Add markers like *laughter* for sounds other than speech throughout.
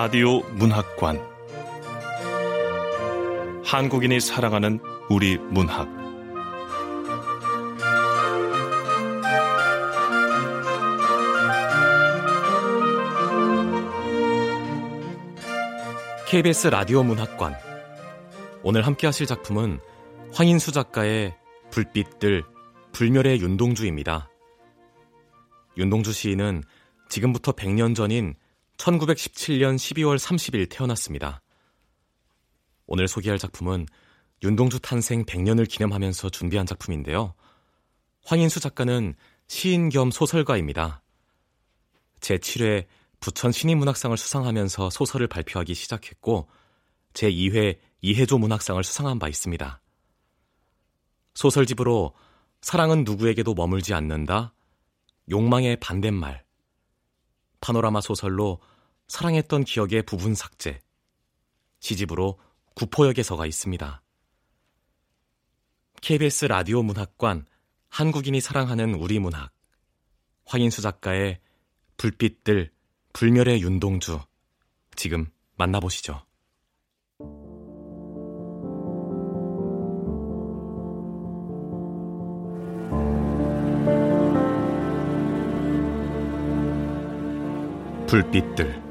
라디오 문학관. 한국인이 사랑하는 우리 문학. KBS 라디오 문학관. 오늘 함께 하실 작품은 황인수 작가의 불빛들 불멸의 윤동주입니다. 윤동주 시인은 지금부터 100년 전인 1917년 12월 30일 태어났습니다. 오늘 소개할 작품은 윤동주 탄생 100년을 기념하면서 준비한 작품인데요. 황인수 작가는 시인 겸 소설가입니다. 제7회 부천 신인문학상을 수상하면서 소설을 발표하기 시작했고 제2회 이해조 문학상을 수상한 바 있습니다. 소설집으로 사랑은 누구에게도 머물지 않는다, 욕망의 반대말, 파노라마 소설로 사랑했던 기억의 부분 삭제, 시집으로 구포역에서가 있습니다. KBS 라디오 문학관 한국인이 사랑하는 우리 문학 황인수 작가의 불빛들 불멸의 윤동주 지금 만나보시죠. 불빛들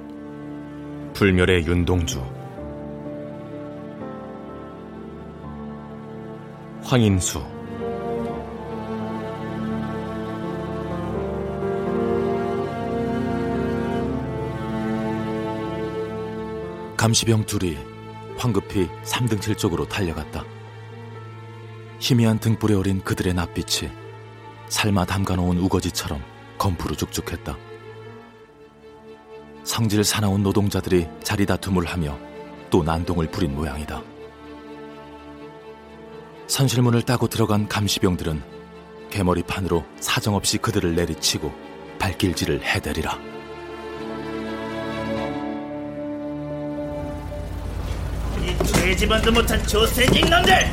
불멸의 윤동주 황인수 감시병 둘이 황급히 3등실 쪽으로 달려갔다. 희미한 등불에 어린 그들의 낯빛이 삶아 담가놓은 우거지처럼 검푸르 죽죽했다. 성질 사나운 노동자들이 자리 다툼을 하며 또 난동을 부린 모양이다. 선실문을 따고 들어간 감시병들은 개머리판으로 사정없이 그들을 내리치고 발길질을 해대리라. 이 죄지만도 못한 조세직 놈들!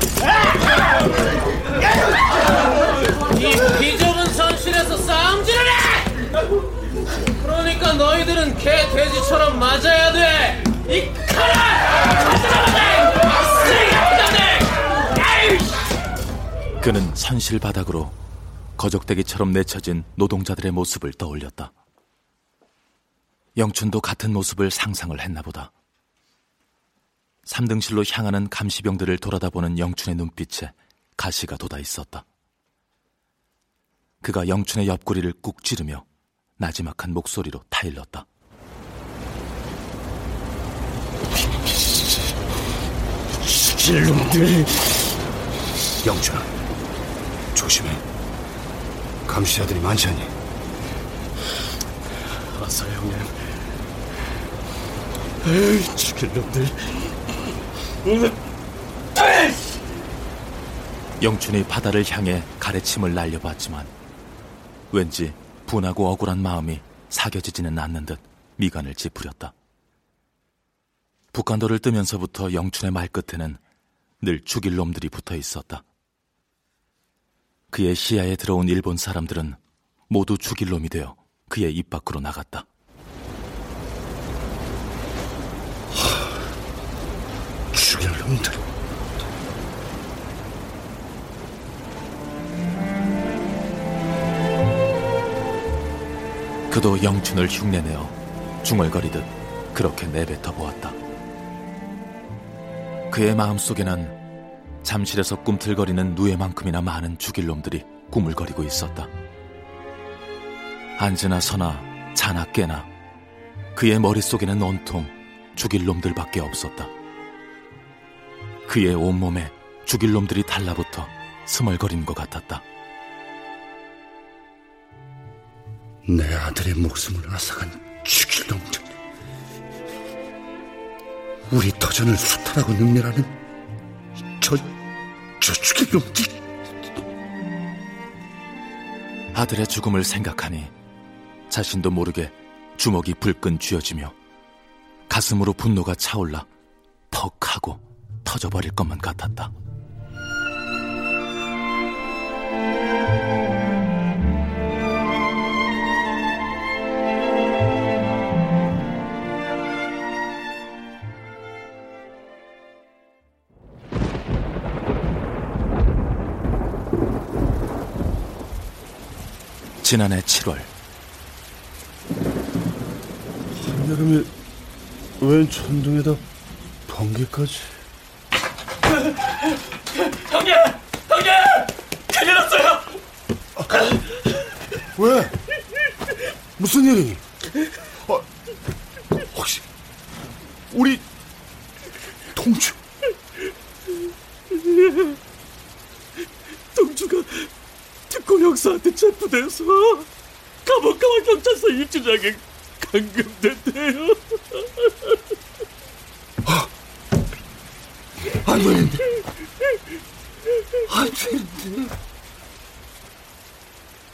이 비좁은 선실에서 싸움질을 해! 그러니까 너희들은 개 돼지처럼 맞아야 돼. 이 그는 선실 바닥으로 거적대기처럼 내쳐진 노동자들의 모습을 떠올렸다. 영춘도 같은 모습을 상상을 했나 보다. 3등실로 향하는 감시병들을 돌아다보는 영춘의 눈빛에 가시가 돋아 있었다. 그가 영춘의 옆구리를 꾹 찌르며 나지막한 목소리로 타일렀다. 실놈들 영준아 조심해 감시자들이 많지 않니? 알았어 형님 에이 죽일 놈들 영춘이 바다를 향해 가래침을 날려봤지만 왠지 분하고 억울한 마음이 사겨지지는 않는 듯 미간을 찌푸렸다. 북한도를 뜨면서부터 영춘의 말끝에는 늘 죽일 놈들이 붙어 있었다. 그의 시야에 들어온 일본 사람들은 모두 죽일 놈이 되어 그의 입 밖으로 나갔다. 하, 죽일 놈들. 그도 영춘을 흉내내어 중얼거리듯 그렇게 내뱉어 보았다. 그의 마음속에는 잠실에서 꿈틀거리는 누에만큼이나 많은 죽일 놈들이 꾸물거리고 있었다. 앉으나 서나 자나 깨나 그의 머릿속에는 온통 죽일 놈들밖에 없었다. 그의 온몸에 죽일 놈들이 달라붙어 스멀거리는 것 같았다. 내 아들의 목숨을 앗아간 죽일 놈들. 우리 터전을 수탈하고 능멸하는 저, 저 죽일 놈들. 아들의 죽음을 생각하니 자신도 모르게 주먹이 불끈 쥐어지며 가슴으로 분노가 차올라 퍽 하고 터져버릴 것만 같았다. 지난해 7월 한여름에 웬 천둥에다 번개까지 형님! 형님! 큰일 났어요! 왜? 무슨 일이니? 어, 혹시 우리 동주 동주가 특고 형사한테 체포 돼서 감옥가와 경찰서 입주장에 감금됐대요. 안 되는데 안 되는데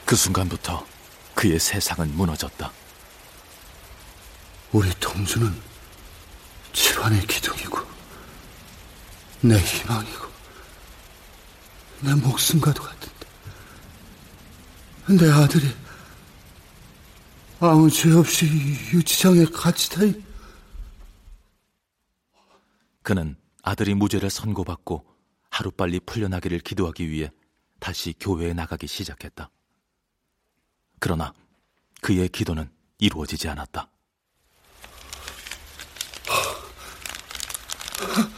그 순간부터 그의 세상은 무너졌다. 우리 동주는 집안의 기둥이고 내 희망이고 내 목숨과도 같은데 내 아들이 아무 죄 없이 유치장에 갇히다 이 그는 아들이 무죄를 선고받고 하루빨리 풀려나기를 기도하기 위해 다시 교회에 나가기 시작했다. 그러나 그의 기도는 이루어지지 않았다. *laughs*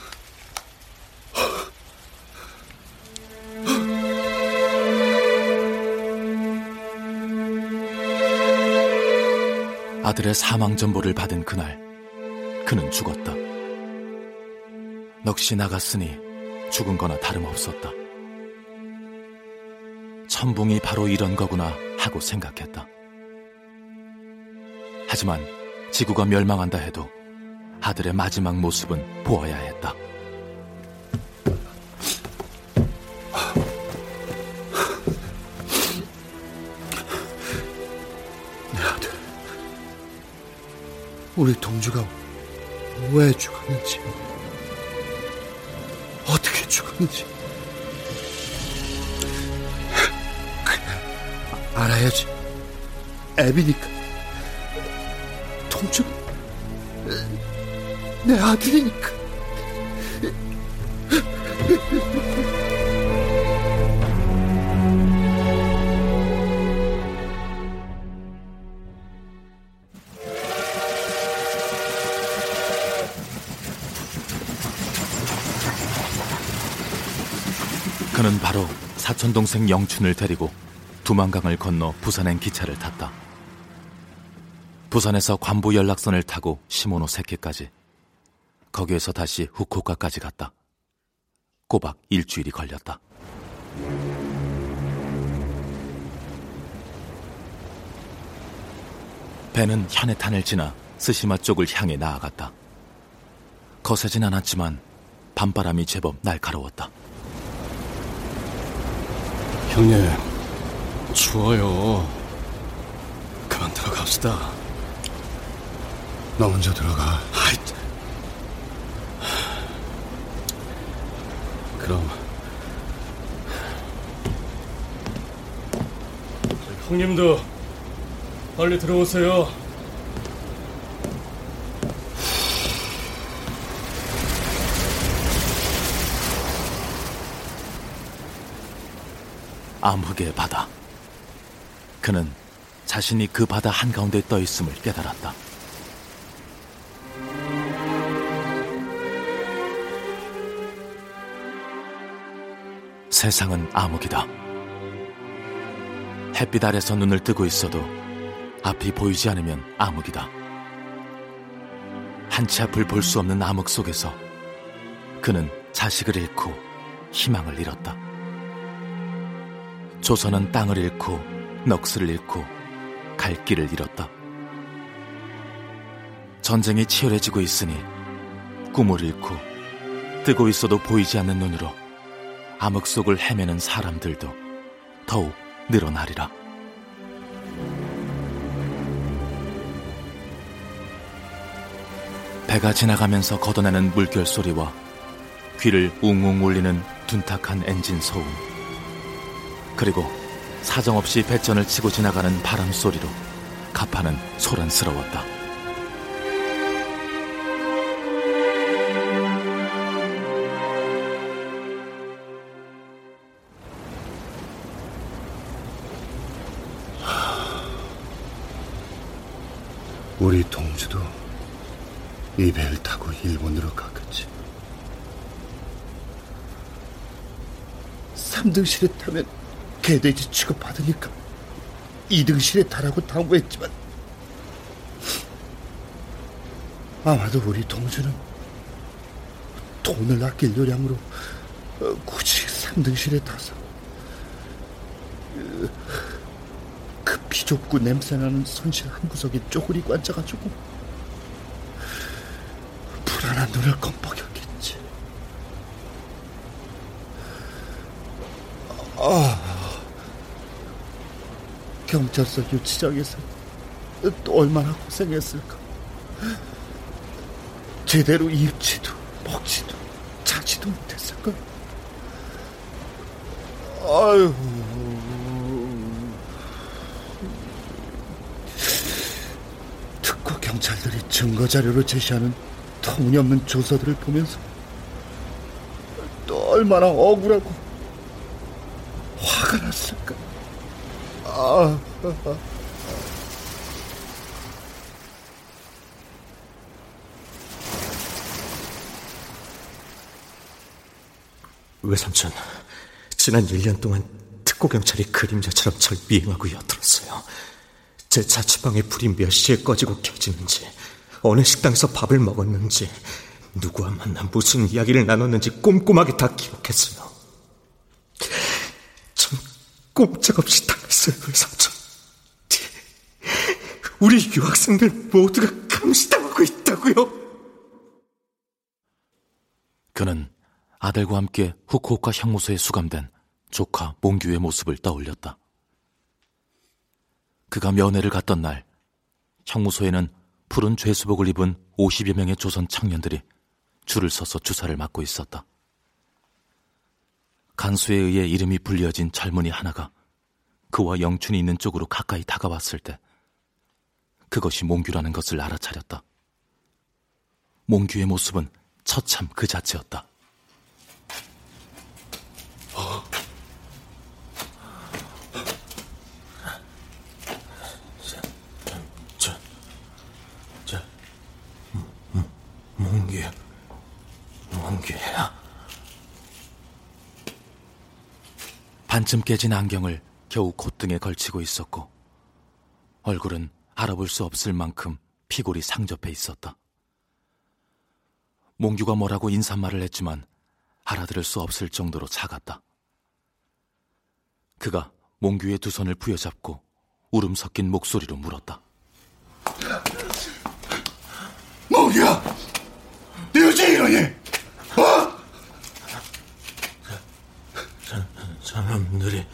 아들의 사망 전보를 받은 그날 그는 죽었다. 넋이 나갔으니 죽은 거나 다름없었다. 천붕이 바로 이런 거구나 하고 생각했다. 하지만 지구가 멸망한다 해도 아들의 마지막 모습은 보아야 했다. 우리 동주가 왜 죽었는지. 어떻게 죽었는지. 그래 알아야지. 애비니까. 동주 내 아들이니까 그는 바로 사촌 동생 영춘을 데리고 두만강을 건너 부산행 기차를 탔다. 부산에서 관부 연락선을 타고 시모노세케까지 거기에서 다시 후쿠오카까지 갔다. 꼬박 일주일이 걸렸다. 배는 현해탄을 지나 스시마 쪽을 향해 나아갔다. 거세진 않았지만 밤바람이 제법 날카로웠다. 형님, 추워요. 그만 들어갑시다. 너 먼저 들어가 아이, 그럼 형님도 빨리 들어오세요. 암흑의 바다. 그는 자신이 그 바다 한가운데 떠 있음을 깨달았다. 세상은 암흑이다. 햇빛 아래서 눈을 뜨고 있어도 앞이 보이지 않으면 암흑이다. 한치 앞을 볼 수 없는 암흑 속에서 그는 자식을 잃고 희망을 잃었다. 조선은 땅을 잃고 넋을 잃고 갈 길을 잃었다. 전쟁이 치열해지고 있으니 꿈을 잃고 뜨고 있어도 보이지 않는 눈으로 암흑 속을 헤매는 사람들도 더욱 늘어나리라. 배가 지나가면서 걷어내는 물결 소리와 귀를 웅웅 울리는 둔탁한 엔진 소음 그리고 사정없이 배전을 치고 지나가는 바람 소리로 가파는 소란스러웠다. 우리 동주도 이 배를 타고 일본으로 가겠지. 3등실에 타면 개돼지 취급받으니까 2등실에 타라고 당부했지만 아마도 우리 동주는 돈을 아낄 요량으로 어, 굳이 3등실에 타서 그, 그 비좁고 냄새나는 선실 한 구석에 쪼그리고 앉아가지고 불안한 눈을 껌뻑였겠지. 아, 경찰서 유치장에서 또 얼마나 고생했을까. 제대로 입지도 먹지도 자지도 못했을까. 아유. 특고 경찰들이 증거 자료로 제시하는 터무니없는 조서들을 보면서 또 얼마나 억울하고 화가 났을까. 아. 외삼촌, 지난 1년 동안 특고경찰이 그림자처럼 절 미행하고 엿들었어요. 제 자취방에 불이 몇 시에 꺼지고 켜지는지, 어느 식당에서 밥을 먹었는지, 누구와 만나 무슨 이야기를 나눴는지 꼼꼼하게 다 기록했어요. 전 꼼짝없이 당했어요, 외삼촌. 우리 유학생들 모두가 감시당하고 있다고요. 그는 아들과 함께 후쿠오카 형무소에 수감된 조카 몽규의 모습을 떠올렸다. 그가 면회를 갔던 날, 형무소에는 푸른 죄수복을 입은 50여 명의 조선 청년들이 줄을 서서 주사를 맞고 있었다. 간수에 의해 이름이 불려진 젊은이 하나가 그와 영춘이 있는 쪽으로 가까이 다가왔을 때 그것이 몽규라는 것을 알아차렸다. 몽규의 모습은 처참 그 자체였다. 몽규, 몽규야. 반쯤 깨진 안경을 겨우 콧등에 걸치고 있었고 얼굴은 알아볼 수 없을 만큼 피골이 상접해 있었다. 몽규가 뭐라고 인사말을 했지만 알아들을 수 없을 정도로 작았다. 그가 몽규의 두 손을 부여잡고 울음 섞인 목소리로 물었다. 몽규야! 네 어째 이러니? 어? 사람들이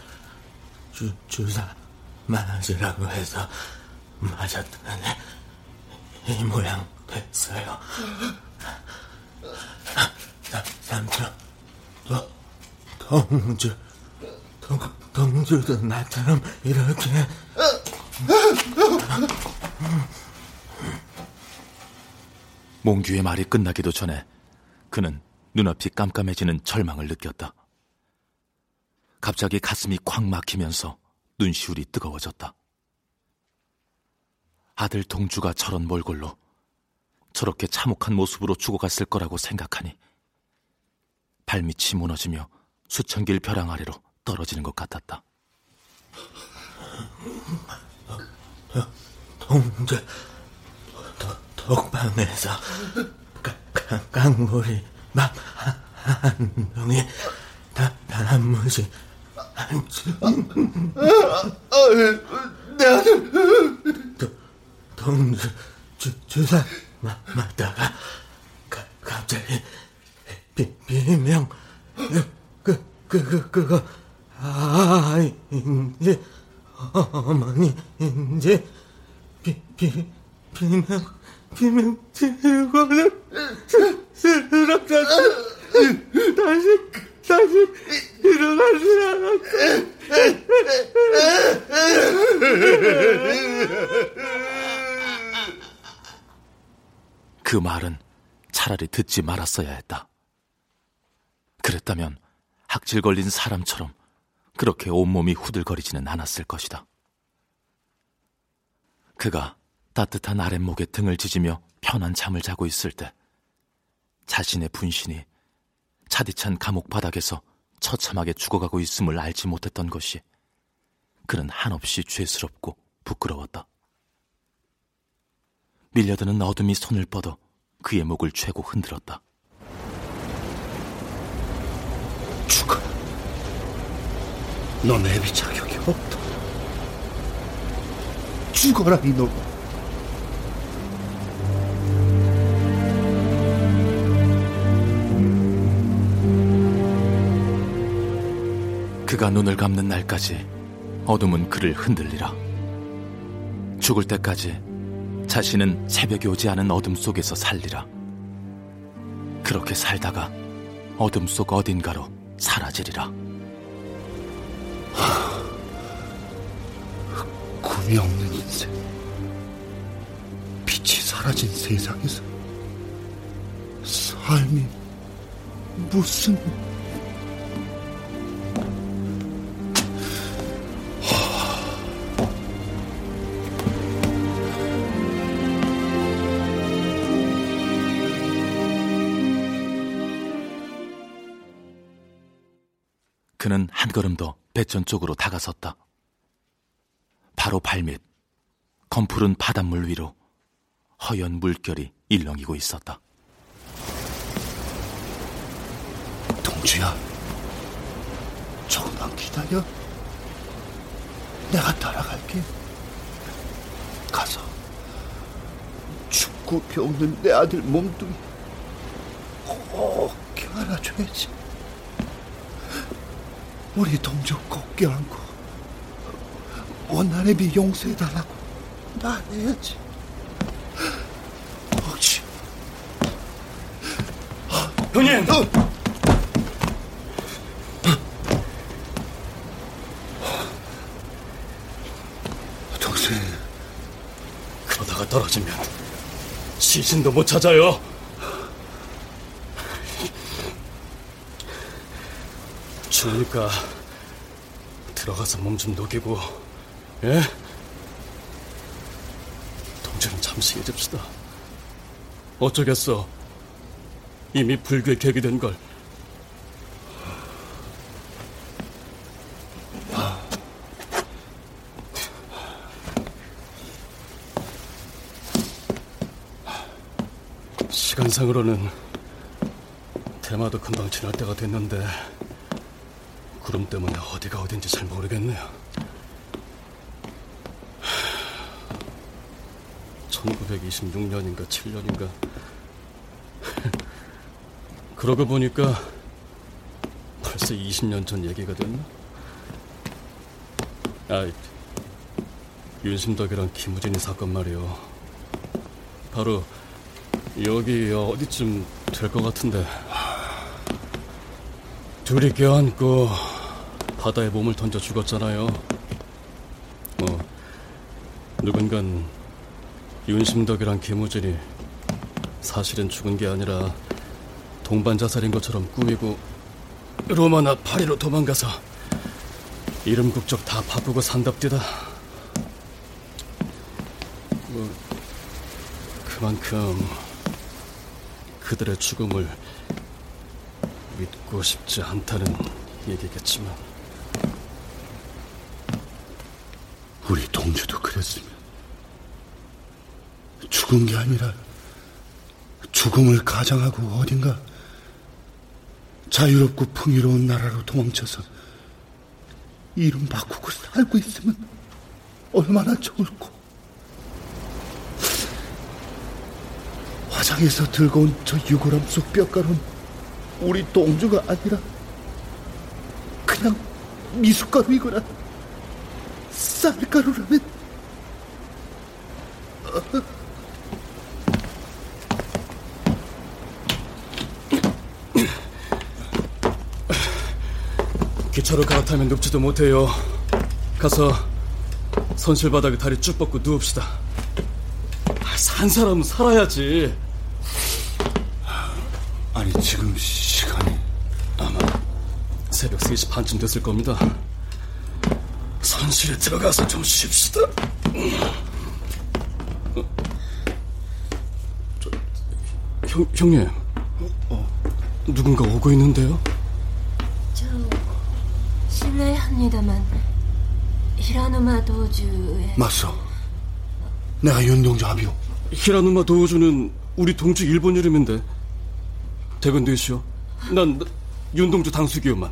주, 주사 맞으라고 해서 맞았더니 이 모양 됐어요. 사- 삼촌, 또 동주, 동, 동주도 나처럼 이렇게 몽규의 말이 끝나기도 전에 그는 눈앞이 깜깜해지는 절망을 느꼈다. 갑자기 가슴이 콱 막히면서 눈시울이 뜨거워졌다. 아들 동주가 저런 몰골로 저렇게 참혹한 모습으로 죽어갔을 거라고 생각하니 발밑이 무너지며 수천 길 벼랑 아래로 떨어지는 것 같았다. 동주 도- 독방에서 강물이 막한 명이 다 단무지 내 아들! 동주 주, 주사 마, 맞다가 가, 갑자기 비, 비명 그, 그, 그, 그거 아인지 어머니인지 비, 비, 비명 비명 치고는 쓰러졌다 다시 다시 일어나지 않았다 그 말은 차라리 듣지 말았어야 했다. 그랬다면 학질 걸린 사람처럼 그렇게 온몸이 후들거리지는 않았을 것이다. 그가 따뜻한 아랫목에 등을 지지며 편한 잠을 자고 있을 때 자신의 분신이 차디찬 감옥 바닥에서 처참하게 죽어가고 있음을 알지 못했던 것이 그는 한없이 죄스럽고 부끄러웠다. 밀려드는 어둠이 손을 뻗어 그의 목을 죄고 흔들었다. 죽어. 넌 애비 자격이 없다. 죽어라 이놈. 그가 눈을 감는 날까지 어둠은 그를 흔들리라. 죽을 때까지 자신은 새벽이 오지 않은 어둠 속에서 살리라. 그렇게 살다가 어둠 속 어딘가로 사라지리라. 꿈이 없는 인생. 빛이 사라진 세상에서 삶이 무슨 그는 한 걸음 더 배전 쪽으로 다가섰다. 바로 발밑 검푸른 바닷물 위로 허연 물결이 일렁이고 있었다. 동주야, 조금만 기다려. 내가 따라갈게. 가서 죽고 병든 내 아들 몸뚱이 꼭 껴안아줘야지. 우리 동주 꼭 껴안고 원한의 비 용서해달라고 나내야지. 혹시 형님! 어? 동생 그러다가 떨어지면 시신도 못 찾아요. 추우니까 들어가서 몸 좀 녹이고, 예? 동전은 잠시 잊읍시다. 어쩌겠어. 이미 불교에 계기된 걸. 시간상으로는 대마도 금방 지날 때가 됐는데 구름 때문에 어디가 어딘지 잘 모르겠네요. 1926년인가 7년인가 *laughs* 그러고 보니까 벌써 20년 전 얘기가 됐나? 아, 윤심덕이랑 김우진이 사건 말이요. 바로 여기 어디쯤 될 것 같은데 둘이 껴안고 바다에 몸을 던져 죽었잖아요. 뭐 누군간 윤심덕이랑 김우진이 사실은 죽은 게 아니라 동반 자살인 것처럼 꾸미고 로마나 파리로 도망가서 이름 국적 다 바꾸고 산답디다. 뭐 그만큼 그들의 죽음을 믿고 싶지 않다는 얘기겠지만 우리 동주도 그랬으면 죽은 게 아니라 죽음을 가장하고 어딘가 자유롭고 풍요로운 나라로 도망쳐서 이름 바꾸고 살고 있으면 얼마나 좋을꼬. 화장에서 들고 온 저 유골함 속 뼈가루는 우리 동주가 아니라 그냥 미숫가루이거나 쌀가루라면 기차로 갈아타면 눕지도 못해요. 가서 선실 바닥에 다리 쭉 뻗고 누웁시다. 아, 산 사람은 살아야지. 아니 지금 시간이 아마 새벽 3시 반쯤 됐을 겁니다. 화장실에 들어가서 좀 쉽시다. 저, 형, 형님, 어, 어. 누군가 오고 있는데요? 저, 실례합니다만, 히라누마 도주의... 맞소. 내가 윤동주 아비오. 히라누마 도주는 우리 동주 일본 이름인데. 대건 되시오. 난 윤동주 당숙이오만.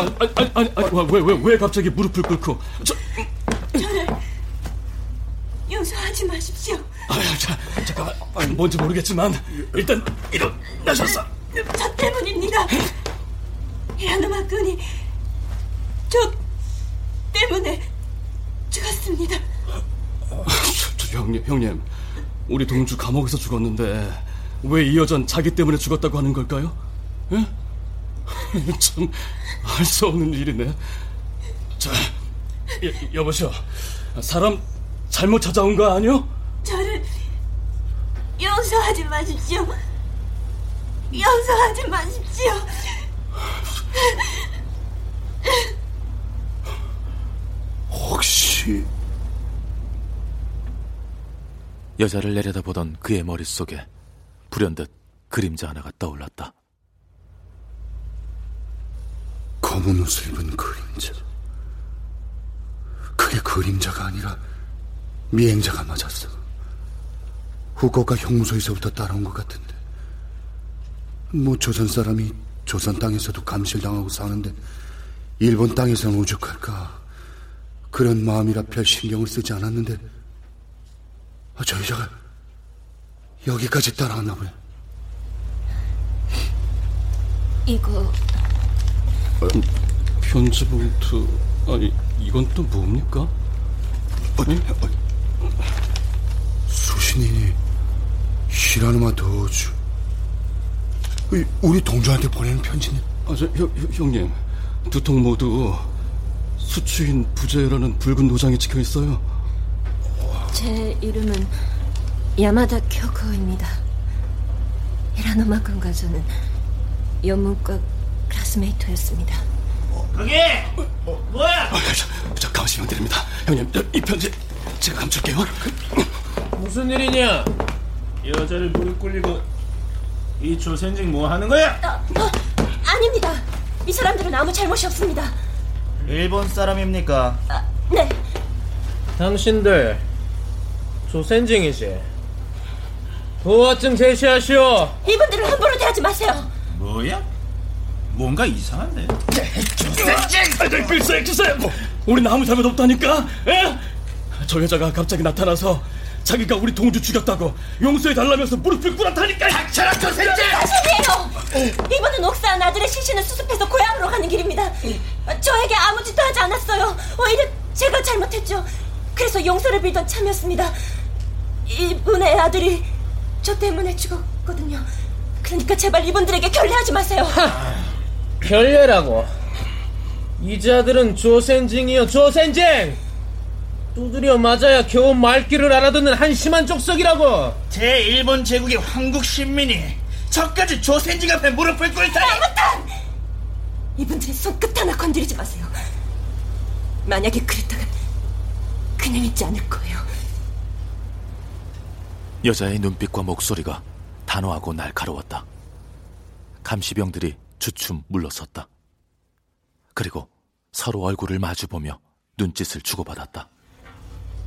아니, 아니, 아니, 아니, 왜, 왜, 왜 갑자기 무릎을 꿇고. 저, 용서하지 마십시오. 아, 자, 잠깐만. 아, 뭔지 모르겠지만, 일단, 일어나셨어. 저 때문입니다. 히라노마 군이 저 때문에 죽었습니다. 저, 저, 형님, 형님. 우리 동주 감옥에서 죽었는데, 왜 이 여잔 자기 때문에 죽었다고 하는 걸까요? 예? *laughs* 참, 알 수 없는 일이네. 자, 여, 여보시오. 사람 잘못 찾아온 거 아니요? 저를 용서하지 마십시오. 용서하지 마십시오. 혹시 여자를 내려다보던 그의 머릿속에 불현듯 그림자 하나가 떠올랐다. 검은 옷을 입은 그림자. 그게 그림자가 아니라 미행자가 맞았어. 후고가 형무소에서부터 따라온 것 같은데. 뭐 조선 사람이 조선 땅에서도 감실당하고 사는데 일본 땅에서는 오죽할까. 그런 마음이라 별 신경을 쓰지 않았는데 아, 저 여자가 여기까지 따라왔나 보네. 이거 편지 봉투. 아니, 이건 또 뭡니까? 아니, 아니, 수신이 히라노마 도주. 이, 우리 동주한테 보내는 편지네. 아, 저, 형, 형- 형님. 두 통 모두 수추인 부재라는 붉은 도장이 찍혀 있어요. 제 이름은 야마다 쿄코입니다. 히라노마 군과 저는 연문과 클래스메이트였습니다. 그게 뭐야? 아, 저, 저 감시명 드립니다. 형님, 저, 이 편지 제가 감출게요. 무슨 일이냐? 여자를 무릎 꿇리고 이 조센징 뭐 하는 거야? 어, 아닙니다. 이 사람들은 아무 잘못이 없습니다. 일본 사람입니까? 아, 네, 당신들 조센징이지? 도화증 제시하시오. 이분들을 함부로 대하지 마세요. 뭐야? 뭔가 이상한데. 아, 네, 글쎄, 글쎄, 뭐, 우린 아무 잘못 없다니까. 에? 저 여자가 갑자기 나타나서 자기가 우리 동주 죽였다고 용서해 달라면서 무릎을 꿇었다니까. 닥쳐라, 조센지! 사실이에요. 이분은 옥사한 아들의 시신을 수습해서 고향으로 가는 길입니다. 저에게 아무 짓도 하지 않았어요. 오히려 제가 잘못했죠. 그래서 용서를 빌던 참이었습니다. 이분의 아들이 저 때문에 죽었거든요. 그러니까 제발 이분들에게 결례하지 마세요. 결례라고. 이 자들은 조센징이요, 조센징! 두드려 맞아야 겨우 말귀를 알아듣는 한심한 족속이라고! 제 일본 제국의 황국 신민이 저까지 조센징 앞에 무릎을 꿇다니. 이분들의 손끝 하나 건드리지 마세요. 만약에 그랬다간 그냥 있지 않을 거예요. 여자의 눈빛과 목소리가 단호하고 날카로웠다. 감시병들이 주춤 물러섰다. 그리고 서로 얼굴을 마주보며 눈짓을 주고받았다.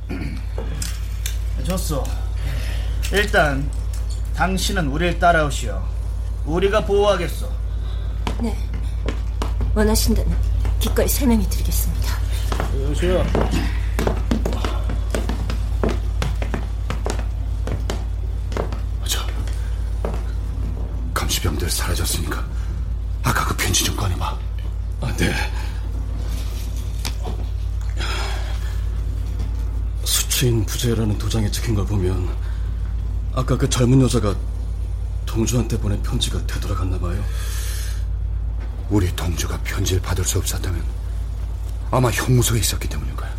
*clears throat* 좋소. 일단 당신은 우리를 따라오시오. 우리가 보호하겠소. 네. 원하신다면 기꺼이 설명해 드리겠습니다. 여보세요? 저 감시병들 사라졌으니까 아까 그 편지 좀 꺼내봐. 아, 네. 수추인 부재라는 도장에 찍힌 걸 보면 아까 그 젊은 여자가 동주한테 보낸 편지가 되돌아갔나 봐요. 우리 동주가 편지를 받을 수 없었다면 아마 형무소에 있었기 때문인 거야.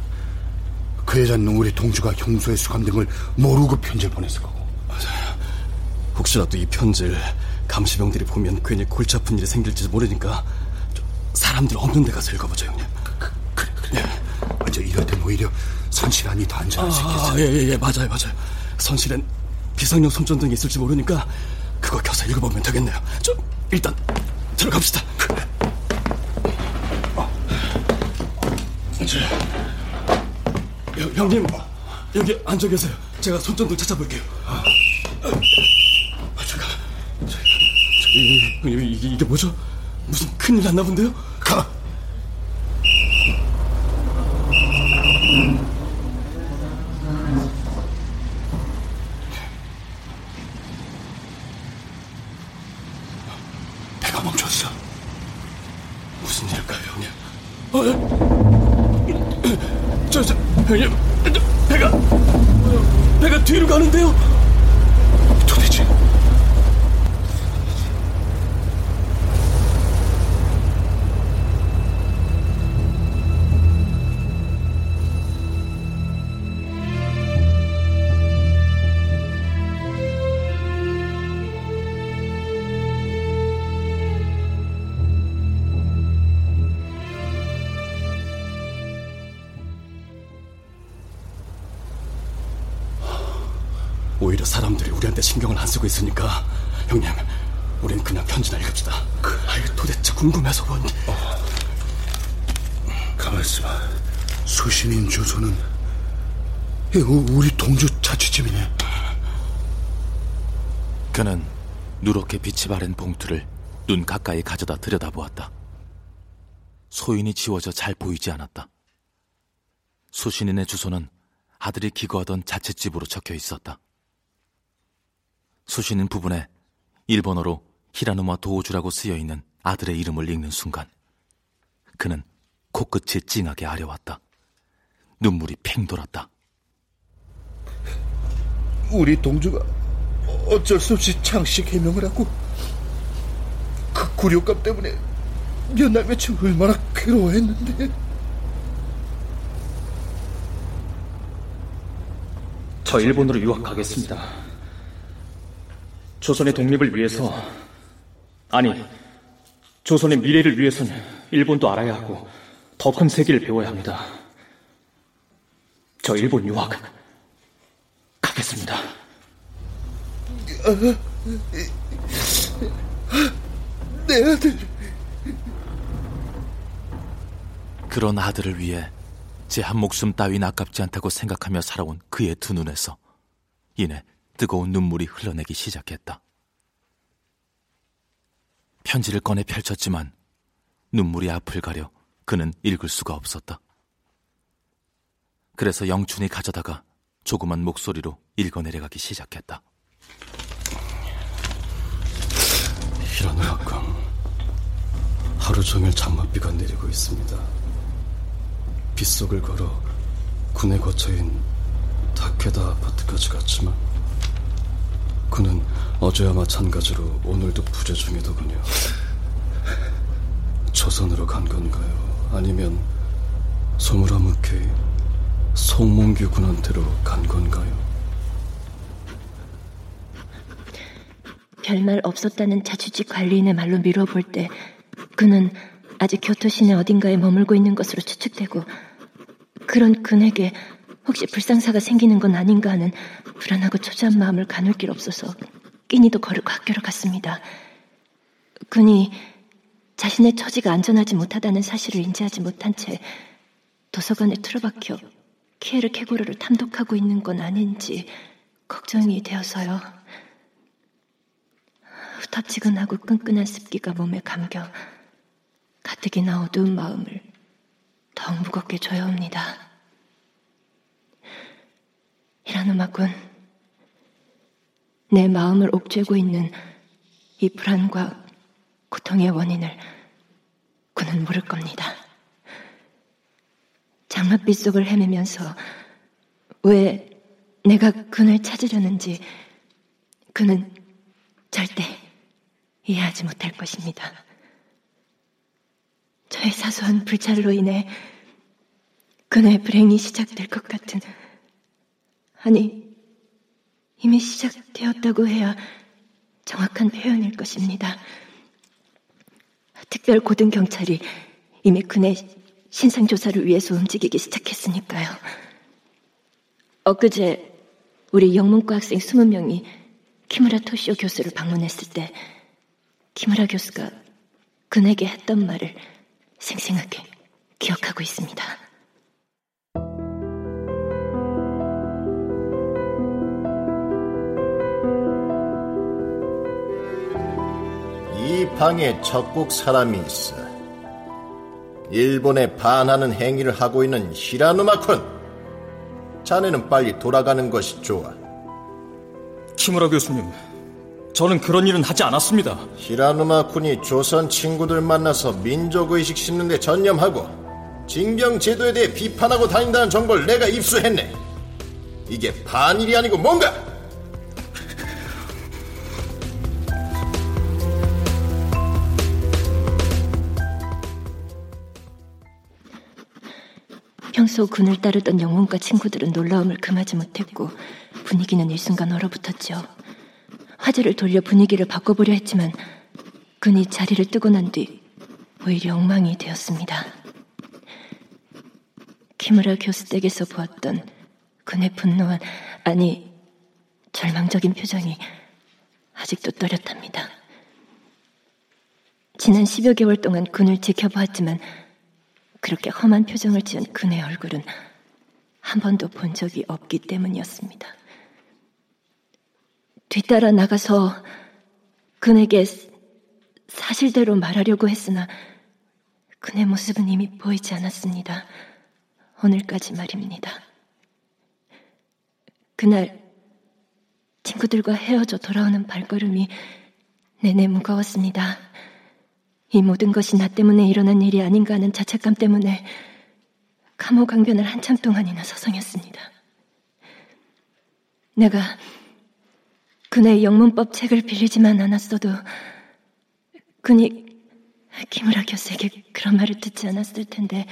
그 여자는 우리 동주가 형무소에 수감된 걸 모르고 편지를 보냈을 거고. 혹시라도 이 편지를 감시병들이 보면 괜히 골치 아픈 일이 생길지 모르니까 좀 사람들 없는 데 가서 읽어보죠, 형님. 그래, 그래. 먼저 이럴 땐 오히려 선실한이 더 안전할 수 있겠어. 아, 예, 예, 예, 맞아요, 맞아요. 선실엔 비상용 손전등이 있을지 모르니까 그거 켜서 읽어보면 되겠네요. 저 일단 들어갑시다. 그래. 어. 저, 형님 여기 앉아 계세요. 제가 손전등 찾아볼게요. 아, 이게, 이게, 뭐죠? 무슨 큰일 났나 본데요? 오히려 사람들이 우리한테 신경을 안 쓰고 있으니까 형님, 우린 그냥 편지나 읽읍시다. 그, 아이 도대체 궁금해서 뭔. 어. 가만있어봐. 수신인 주소는 우리 동주 자취집이네. 그는 누렇게 빛이 바랜 봉투를 눈 가까이 가져다 들여다보았다. 소인이 지워져 잘 보이지 않았다. 수신인의 주소는 아들이 기거하던 자취집으로 적혀 있었다. 수신인 부분에 일본어로 히라누마 도우주라고 쓰여 있는 아들의 이름을 읽는 순간 그는 코끝이 찡하게 아려왔다. 눈물이 팽 돌았다. 우리 동주가 어쩔 수 없이 장식 해명을 하고 그 굴욕감 때문에 몇 날 며칠 얼마나 괴로워했는데 저 일본으로 유학하겠습니다. 조선의 독립을 위해서 아니 조선의 미래를 위해서는 일본도 알아야 하고 더 큰 세계를 배워야 합니다. 저 일본 유학 가겠습니다. 내 아들. 그런 아들을 위해 제 한 목숨 따윈 아깝지 않다고 생각하며 살아온 그의 두 눈에서 이내 뜨거운 눈물이 흘러내기 시작했다. 편지를 꺼내 펼쳤지만 눈물이 앞을 가려 그는 읽을 수가 없었다. 그래서 영춘이 가져다가 조그만 목소리로 읽어내려가기 시작했다. 히라노학강 하루 종일 장맛비가 내리고 있습니다. 빗속을 걸어 군에 거처인 다케다 아파트까지 갔지만 그는 어제와 마찬가지로 오늘도 부재 중이더군요. 조선으로 간 건가요? 아니면 소무라무케 송몽규 군한테로 간 건가요? 별말 없었다는 자취집 관리인의 말로 미뤄볼 때 그는 아직 교토 시내 어딘가에 머물고 있는 것으로 추측되고 그런 그에게 혹시 불상사가 생기는 건 아닌가 하는 불안하고 초조한 마음을 가눌 길 없어서 끼니도 거르고 학교로 갔습니다. 그니 자신의 처지가 안전하지 못하다는 사실을 인지하지 못한 채 도서관에 틀어박혀 키에르 케고르를 탐독하고 있는 건 아닌지 걱정이 되어서요. 후텁지근하고 끈끈한 습기가 몸에 감겨 가뜩이나 어두운 마음을 더욱 무겁게 조여옵니다. 히라누마군, 내 마음을 옥죄고 있는 이 불안과 고통의 원인을 그는 모를 겁니다. 장맛빛 속을 헤매면서 왜 내가 그를 찾으려는지 그는 절대 이해하지 못할 것입니다. 저의 사소한 불찰로 인해 그의 불행이 시작될 것 같은 아니, 이미 시작되었다고 해야 정확한 표현일 것입니다. 특별 고등 경찰이 이미 그네 신상 조사를 위해서 움직이기 시작했으니까요. 엊그제 우리 영문과 학생 20명이 키무라 토시오 교수를 방문했을 때 키무라 교수가 그에게 했던 말을 생생하게 기억하고 있습니다. 이 방에 적국 사람이 있어. 일본에 반하는 행위를 하고 있는 히라누마군. 자네는 빨리 돌아가는 것이 좋아. 키무라 교수님, 저는 그런 일은 하지 않았습니다. 히라누마 군이 조선 친구들 만나서 민족의식 심는데 전념하고 징병 제도에 대해 비판하고 다닌다는 정보를 내가 입수했네. 이게 반일이 아니고 뭔가? 평소 군을 따르던 영문과 친구들은 놀라움을 금하지 못했고 분위기는 일순간 얼어붙었죠. 화제를 돌려 분위기를 바꿔보려 했지만 군이 자리를 뜨고 난 뒤 오히려 엉망이 되었습니다. 키무라 교수 댁에서 보았던 그의 분노한 아니 절망적인 표정이 아직도 또렷합니다. 지난 10여 개월 동안 군을 지켜보았지만 그렇게 험한 표정을 지은 그의 얼굴은 한 번도 본 적이 없기 때문이었습니다. 뒤따라 나가서 그에게 사실대로 말하려고 했으나 그의 모습은 이미 보이지 않았습니다. 오늘까지 말입니다. 그날 친구들과 헤어져 돌아오는 발걸음이 내내 무거웠습니다. 이 모든 것이 나 때문에 일어난 일이 아닌가 하는 자책감 때문에 감옥 강변을 한참 동안이나 서성였습니다. 내가 그네 영문법 책을 빌리지만 않았어도 그니 김우라 교수에게 그런 말을 듣지 않았을 텐데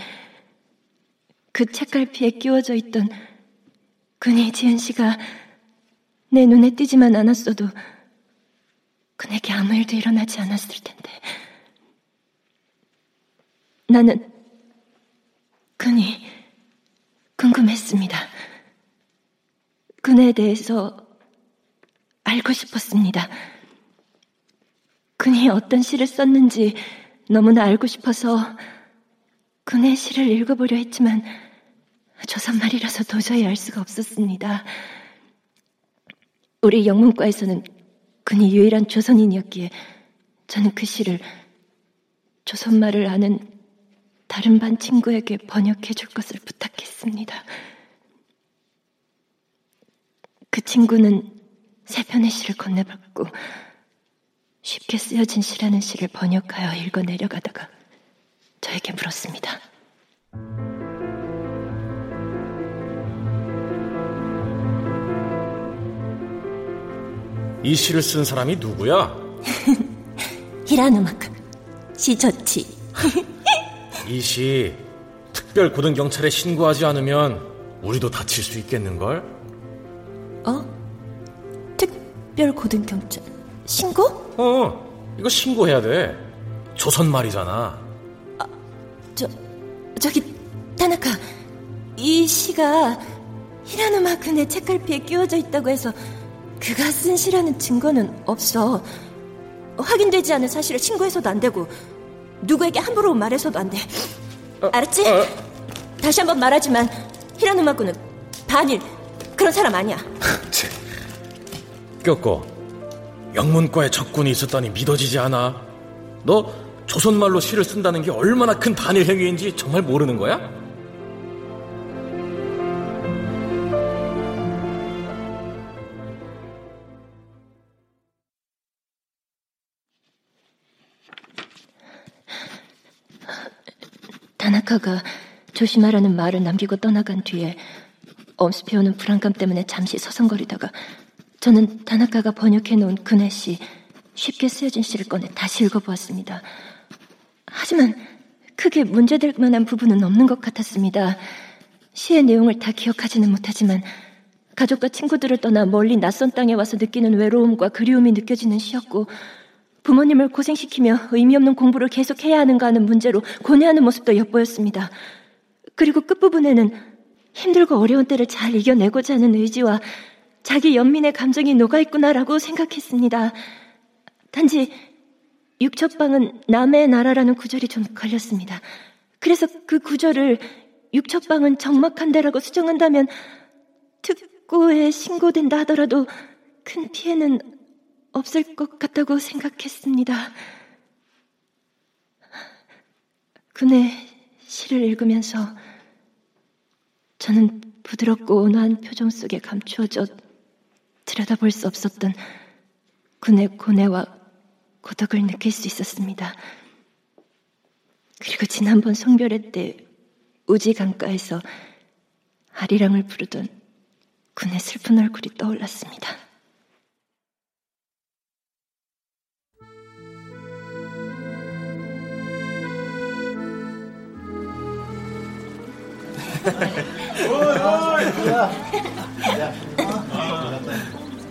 그 책갈피에 끼워져 있던 그네 지은 씨가 내 눈에 띄지만 않았어도 그에게 아무 일도 일어나지 않았을 텐데 나는 그니 궁금했습니다. 그네에 대해서 알고 싶었습니다. 그니 어떤 시를 썼는지 너무나 알고 싶어서 그네 시를 읽어보려 했지만 조선말이라서 도저히 알 수가 없었습니다. 우리 영문과에서는 그니 유일한 조선인이었기에 저는 그 시를 조선말을 아는 다른 반 친구에게 번역해 줄 것을 부탁했습니다. 그 친구는 세 편의 시를 건네받고 쉽게 쓰여진 시라는 시를 번역하여 읽어 내려가다가 저에게 물었습니다. 이 시를 쓴 사람이 누구야? 히라누마크 시 좋지. 이 시 특별 고등 경찰에 신고하지 않으면 우리도 다칠 수 있겠는걸? 어? 특별 고등 경찰 신고? 어, 이거 신고해야 돼. 조선 말이잖아. 아, 저 저기 타나카 이 시가 히라누마크네 책갈피에 끼워져 있다고 해서 그가 쓴 시라는 증거는 없어. 확인되지 않은 사실을 신고해서도 안 되고 누구에게 함부로 말해서도 안 돼. 어, 알았지? 어. 다시 한번 말하지만 히라누마쿠는 반일 그런 사람 아니야. *laughs* 꼈고 영문과에 적군이 있었다니 믿어지지 않아. 너 조선말로 시를 쓴다는 게 얼마나 큰 반일 행위인지 정말 모르는 거야? 다나카가 조심하라는 말을 남기고 떠나간 뒤에 엄습해오는 불안감 때문에 잠시 서성거리다가 저는 다나카가 번역해 놓은 그네 시 쉽게 쓰여진 시를 꺼내 다시 읽어보았습니다. 하지만 크게 문제될 만한 부분은 없는 것 같았습니다. 시의 내용을 다 기억하지는 못하지만 가족과 친구들을 떠나 멀리 낯선 땅에 와서 느끼는 외로움과 그리움이 느껴지는 시였고 부모님을 고생시키며 의미 없는 공부를 계속해야 하는가 하는 문제로 고뇌하는 모습도 엿보였습니다. 그리고 끝부분에는 힘들고 어려운 때를 잘 이겨내고자 하는 의지와 자기 연민의 감정이 녹아있구나라고 생각했습니다. 단지 육첩방은 남의 나라라는 구절이 좀 걸렸습니다. 그래서 그 구절을 육첩방은 적막한 데라고 수정한다면 특고에 신고된다 하더라도 큰 피해는 없을 것 같다고 생각했습니다. 그의 시를 읽으면서 저는 부드럽고 온화한 표정 속에 감추어져 들여다볼 수 없었던 그의 고뇌와 고독을 느낄 수 있었습니다. 그리고 지난번 송별회 때 우지 강가에서 아리랑을 부르던 그의 슬픈 얼굴이 떠올랐습니다.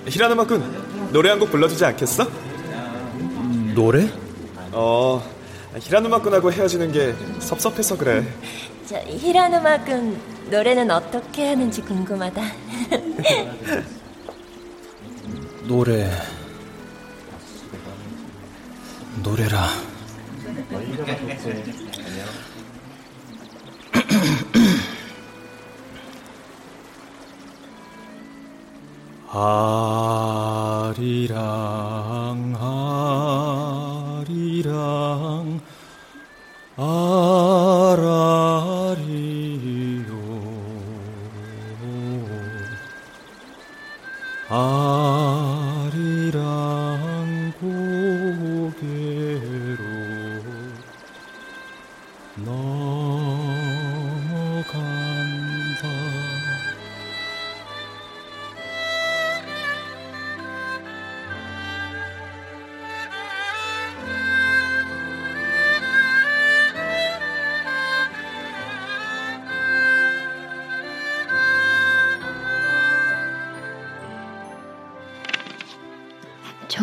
히라노마 군 노래 한 곡 불러주지 않겠어? 노래? 어 히라노마 군하고 헤어지는 게 섭섭해서 그래 자, 히라노마 군 노래는 어떻게 하는지 궁금하다. *laughs* 노래 노래라 아리랑 아리랑 아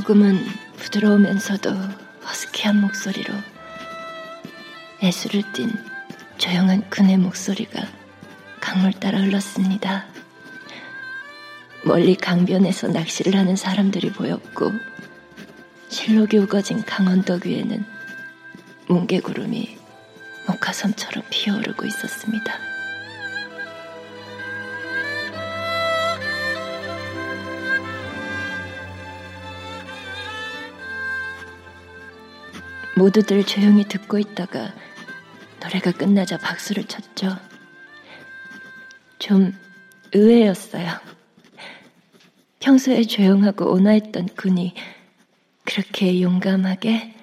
조금은 부드러우면서도 허스키한 목소리로 애수를 띤 조용한 그네 목소리가 강물 따라 흘렀습니다. 멀리 강변에서 낚시를 하는 사람들이 보였고 실록이 우거진 강원덕 위에는 뭉게구름이 목화섬처럼 피어오르고 있었습니다. 모두들 조용히 듣고 있다가 노래가 끝나자 박수를 쳤죠. 좀 의외였어요. 평소에 조용하고 온화했던 군이 그렇게 용감하게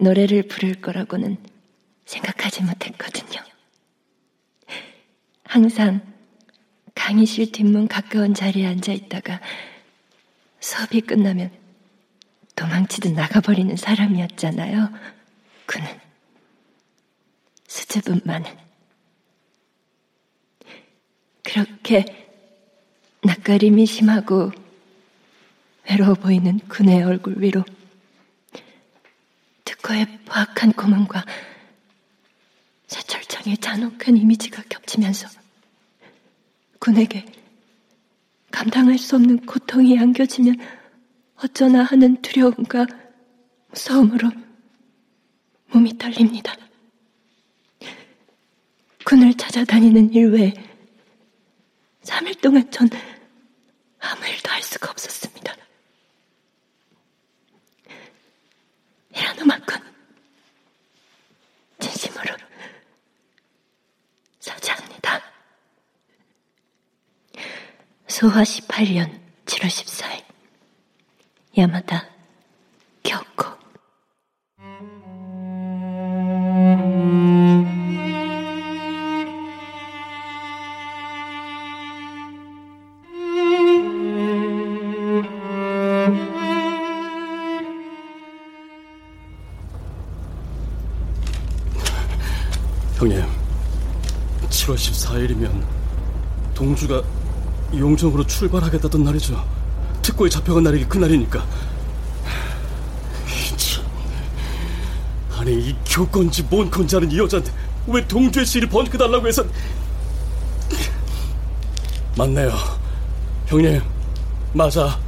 노래를 부를 거라고는 생각하지 못했거든요. 항상 강의실 뒷문 가까운 자리에 앉아 있다가 수업이 끝나면 도망치듯 나가버리는 사람이었잖아요. 그는 수줍음 많은 그렇게 낯가림이 심하고 외로워 보이는 그의 얼굴 위로 특허의 포악한 고문과 사철장의 잔혹한 이미지가 겹치면서 군에게 감당할 수 없는 고통이 안겨지면 어쩌나 하는 두려움과 무서움으로 몸이 떨립니다. 군을 찾아다니는 일 외에 3일 동안 전 아무 일도 할 수가 없었습니다. 이라노마군 진심으로 사죄합니다. 소화 18년 7월 14일 야마다 격코 형님, 7월 14일이면 동주가 용정으로 출발하겠다던 날이죠. 특고에 잡혀간 날이 그날이니까. 참. 아니 이 교건지 뭔 건지 아는 이 여자한테 왜 동주의 시를 번역해달라고 해서 맞네요. 형님, 맞아.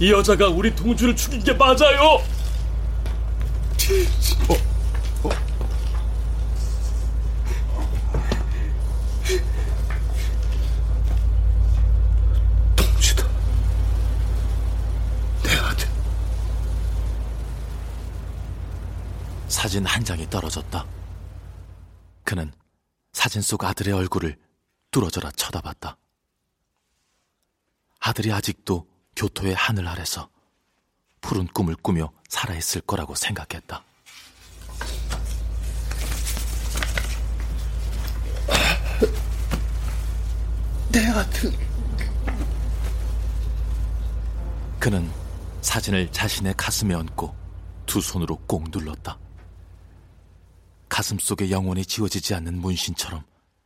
이 여자가 우리 동주를 죽인 게 맞아요. 어, 어. 동주다. 내 아들. 사진 한 장이 떨어졌다. 그는 사진 속 아들의 얼굴을 뚫어져라 쳐다봤다. 아들이 아직도 교토의 하늘 아래서 푸른 꿈을 꾸며 살아있을 거라고 생각했다. 내 아들. 그는 사진을 자신의 가슴에 얹고 두 손으로 꼭 눌렀다. 가슴 속에 영원히 지워지지 않는 문신처럼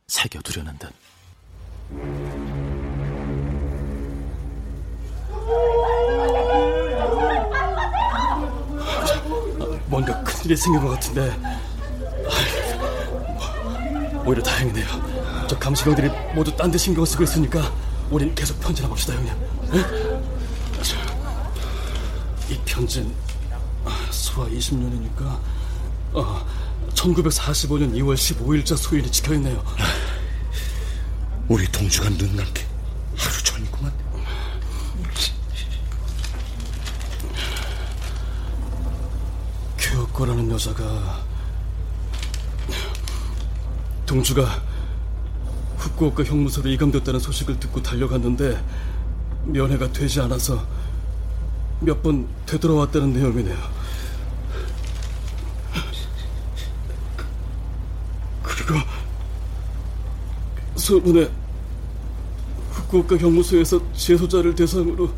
새겨두려는 듯. 뭔가 큰일이 생긴 것 같은데 오히려 다행이네요 저 감시병들이 모두 딴 데 신경 쓰고 있으니까 우린 계속 편지나 봅시다 형님 에? 이 편지는 수화 20년이니까 어, 1945년 2월 15일자 소일이 찍혀있네요 우리 동주가 눈 감게 하루 전이구만. 교코라는 여자가 동주가 후쿠오카 형무소로 이감됐다는 소식을 듣고 달려갔는데 면회가 되지 않아서 몇 번 되돌아왔다는 내용이네요. 그리고 소문에 후쿠오카 형무소에서 재소자를 대상으로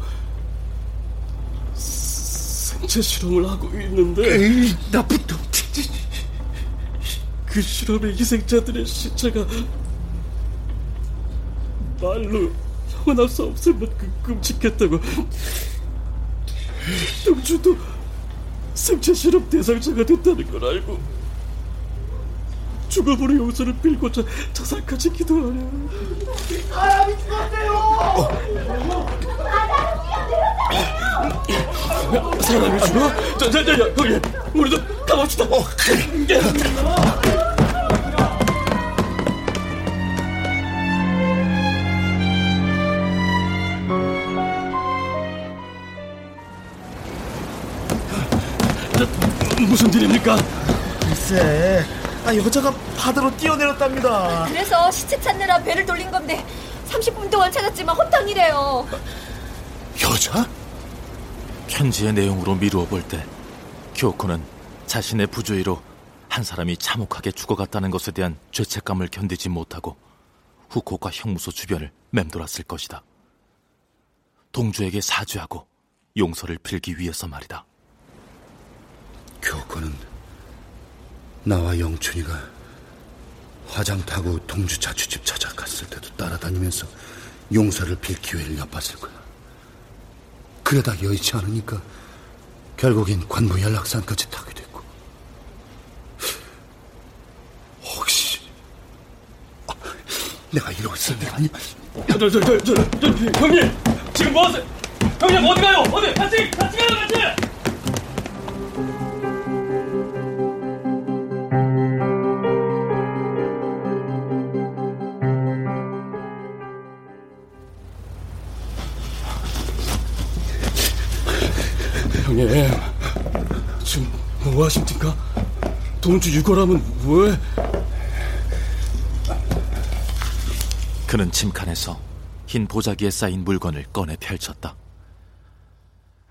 생체 실험을 하고 있는데 에이, 나쁜 놈. 그 실험의 희생자들의 시체가 말로 형언할 수 없을 만큼 끔찍했다고 동주도 생체 실험 대상자가 됐다는 걸 알고 죽어버린 용서를 빌고자 자살까지 기도하려 사람이 죽었어요! 사람이 죽어? 저, 저, 저, 형님 우리도 가봅시다 어, 무슨 일입니까? 글쎄, 아, 여자가 바다로 뛰어내렸답니다. 그래서 시체 찾느라 배를 돌린 건데 30분 동안 찾았지만 헛탕이래요. 여자? 편지의 내용으로 미루어 볼때 교코는 자신의 부주의로 한 사람이 참혹하게 죽어갔다는 것에 대한 죄책감을 견디지 못하고 후쿠오카 형무소 주변을 맴돌았을 것이다. 동주에게 사죄하고 용서를 빌기 위해서 말이다. 교코는 나와 영춘이가 화장 타고 동주 자취집 찾아갔을 때도 따라다니면서 용서를 빌 기회를 엿봤을 거야. 그러다 여의치 않으니까 결국엔 관부 연락산까지 타게 됐고. 혹시 아, 내가 이러고 있을 때가 아니야? 저, 저, 저, 저, 저, 저, 형님 지금 뭐 하세요? 형님 어디 가요? 어디? 같이 같이 가요 같이! 형님 지금 뭐 하십니까? 동주 유거라면 왜? 그는 침칸에서 흰 보자기에 쌓인 물건을 꺼내 펼쳤다.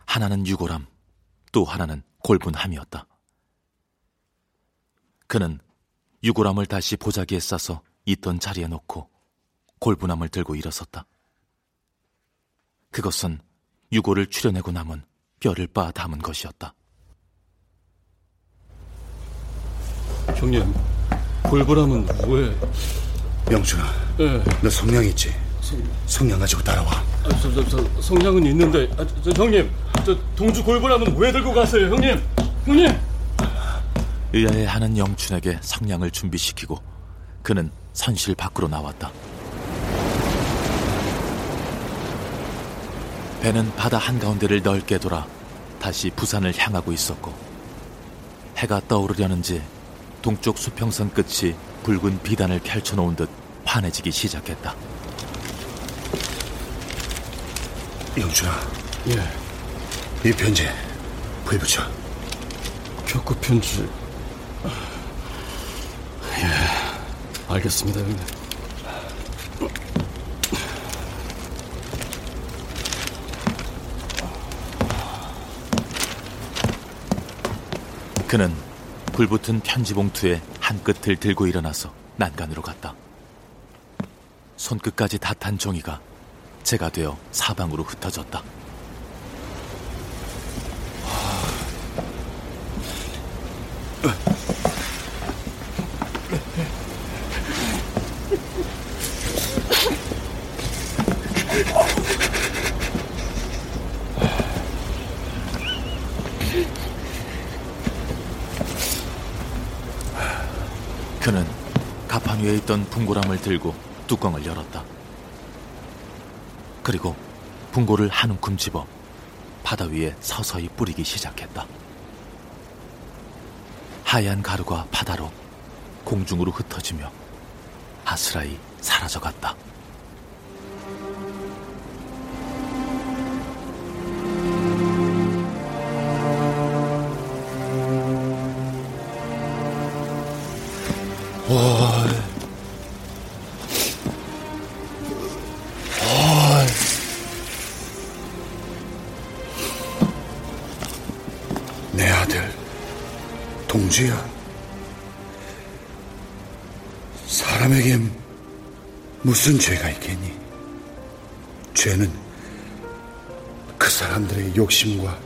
하나는 유골함, 또 하나는 골분함이었다. 그는 유골함을 다시 보자기에 싸서 있던 자리에 놓고 골분함을 들고 일어섰다. 그것은 유골을 추려내고 남은 뼈를 빻아 담은 것이었다. 형님 골보람은 왜? 영춘아, 예. 너 성냥 있지? 성냥 가지고 따라와. 아, 저, 저, 저, 성냥은 있는데, 아, 저, 저, 형님, 저 동주 골보람은 왜 들고 가세요, 형님? 형님! 의아해하는 영춘에게 성냥을 준비시키고 그는 선실 밖으로 나왔다. 배는 바다 한가운데를 넓게 돌아 다시 부산을 향하고 있었고 해가 떠오르려는지 동쪽 수평선 끝이 붉은 비단을 펼쳐놓은 듯 환해지기 시작했다. 영준아, 예, 이 편지 부해붙여. 격구 편지. 예, 알겠습니다, 형님. 그는 불붙은 편지 봉투의 한 끝을 들고 일어나서 난간으로 갔다. 손끝까지 다 탄 종이가 제가 되어 사방으로 흩어졌다. 그는 가판 위에 있던 분고람을 들고 뚜껑을 열었다. 그리고 분고를 한 움큼 집어 바다 위에 서서히 뿌리기 시작했다. 하얀 가루가 바다로 공중으로 흩어지며 아스라이 사라져갔다. 무슨 죄가 있겠니? 죄는 그 사람들의 욕심과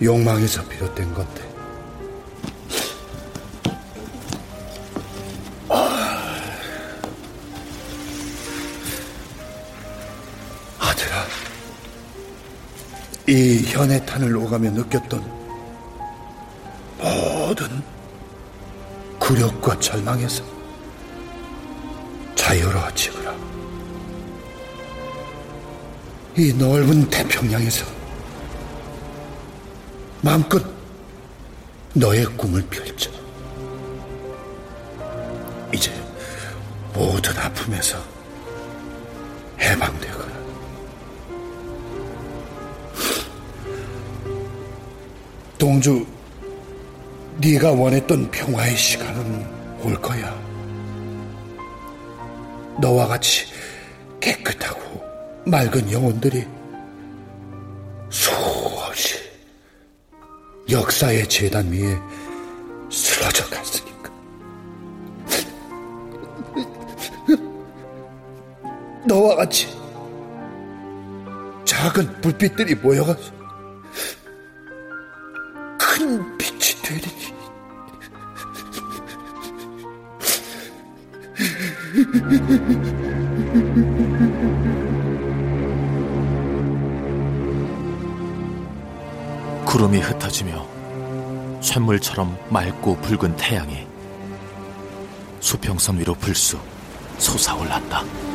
욕망에서 비롯된 건데. 아들아, 이 현해탄을 오가며 느꼈던 모든 굴욕과 절망에서 자유로워지거 이 넓은 태평양에서 마음껏 너의 꿈을 펼쳐. 이제 모든 아픔에서 해방되거라. 동주, 네가 원했던 평화의 시간은 올 거야. 너와 같이 깨끗하고 맑은 영혼들이 수없이 역사의 재단 위에 쓰러져 갔으니까. *laughs* 너와 같이 작은 불빛들이 모여가서 쇳물처럼 맑고 붉은 태양이 수평선 위로 불쑥 솟아올랐다.